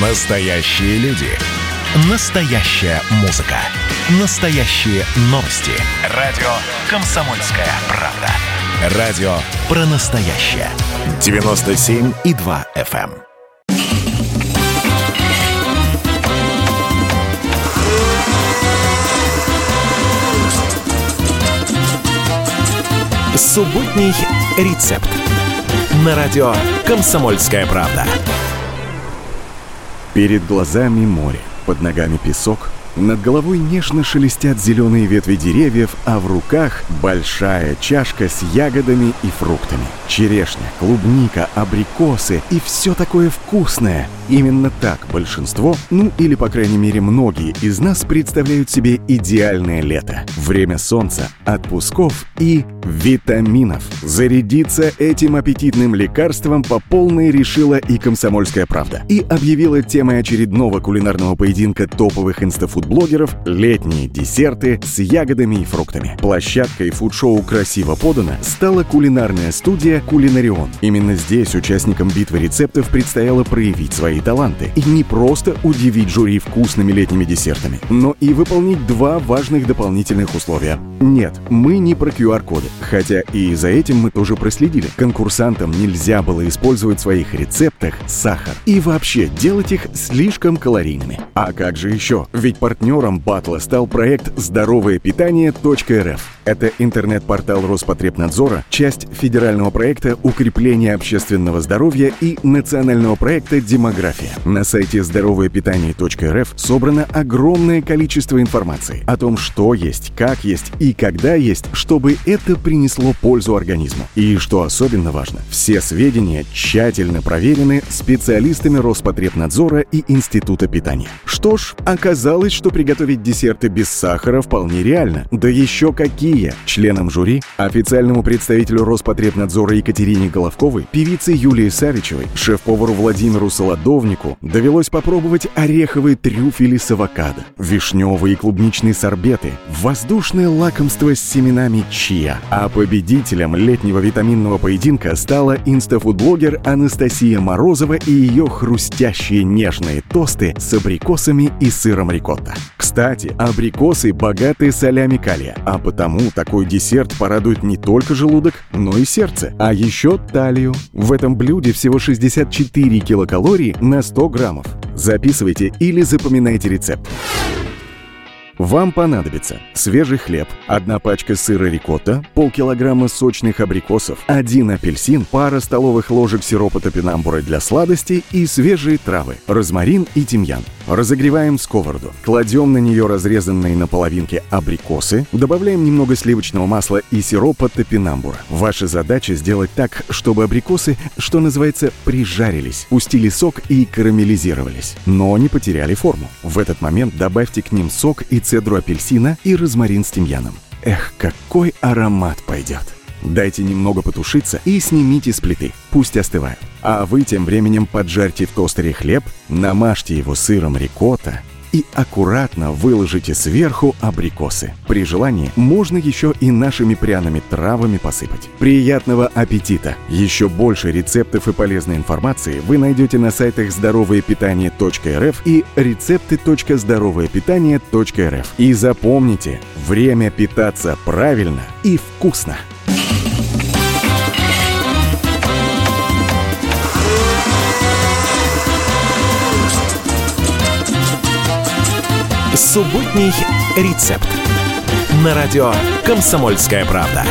Настоящие люди. Настоящая музыка. Настоящие новости. Радио «Комсомольская правда». Радио про настоящее. 97,2 FM. Субботний рецепт. На радио «Комсомольская правда». Перед глазами море, под ногами песок, над головой нежно шелестят зеленые ветви деревьев, а в руках большая чашка с ягодами и фруктами. Черешня, клубника, абрикосы и все такое вкусное. Именно так большинство, ну или по крайней мере многие из нас представляют себе идеальное лето. Время солнца, отпусков и витаминов. Зарядиться этим аппетитным лекарством по полной решила и комсомольская правда. И объявила темой очередного кулинарного поединка топовых инстафуд-блогеров летние десерты с ягодами и фруктами. Площадкой фуд-шоу «Красиво подано» стала кулинарная студия «Кулинарион». Именно здесь участникам битвы рецептов предстояло проявить свои таланты и не просто удивить жюри вкусными летними десертами, но и выполнить два важных дополнительных условия. Нет, мы не про QR-коды, хотя и за этим мы тоже проследили. Конкурсантам нельзя было использовать в своих рецептах сахар и вообще делать их слишком калорийными. А как же еще? Ведь партнером батла стал проект «Здоровое питание.рф». Это интернет-портал Роспотребнадзора, часть федерального проекта укрепления общественного здоровья и национального проекта «Демография». На сайте здоровоепитание.рф собрано огромное количество информации о том, что есть, как есть и когда есть, чтобы это принесло пользу организму. И что особенно важно, все сведения тщательно проверены специалистами Роспотребнадзора и Института питания. Что ж, оказалось, что приготовить десерты без сахара вполне реально. Да еще какие! Членам жюри, официальному представителю Роспотребнадзора Екатерине Головковой, певице Юлии Савичевой, шеф-повару Владимиру Солодовнику довелось попробовать ореховые трюфели с авокадо, вишневые и клубничные сорбеты, воздушное лакомство с семенами чиа. А победителем летнего витаминного поединка стала инстафуд-блогер Анастасия Морозова и ее хрустящие нежные тосты с абрикосами и сыром рикотта. Кстати, абрикосы богаты солями калия, а потому такой десерт порадует не только желудок, но и сердце, а еще талию. В этом блюде всего 64 килокалорий на 100 граммов. Записывайте или запоминайте рецепт. Вам понадобится свежий хлеб, одна пачка сыра рикотта, полкилограмма сочных абрикосов, один апельсин, пара столовых ложек сиропа топинамбура для сладостей и свежие травы, розмарин и тимьян. Разогреваем сковороду, кладем на нее разрезанные на половинки абрикосы, добавляем немного сливочного масла и сиропа топинамбура. Ваша задача сделать так, чтобы абрикосы, что называется, прижарились, пустили сок и карамелизировались, но не потеряли форму. В этот момент добавьте к ним сок и цедру апельсина и розмарин с тимьяном. Эх, какой аромат пойдет! Дайте немного потушиться и снимите с плиты, пусть остывают. А вы тем временем поджарьте в тостере хлеб, намажьте его сыром рикотта и аккуратно выложите сверху абрикосы. При желании можно еще и нашими пряными травами посыпать. Приятного аппетита! Еще больше рецептов и полезной информации вы найдете на сайтах здоровоепитание.рф и рецепты.здоровоепитание.рф. И запомните, время питаться правильно и вкусно! Субботний рецепт. На радио «Комсомольская правда».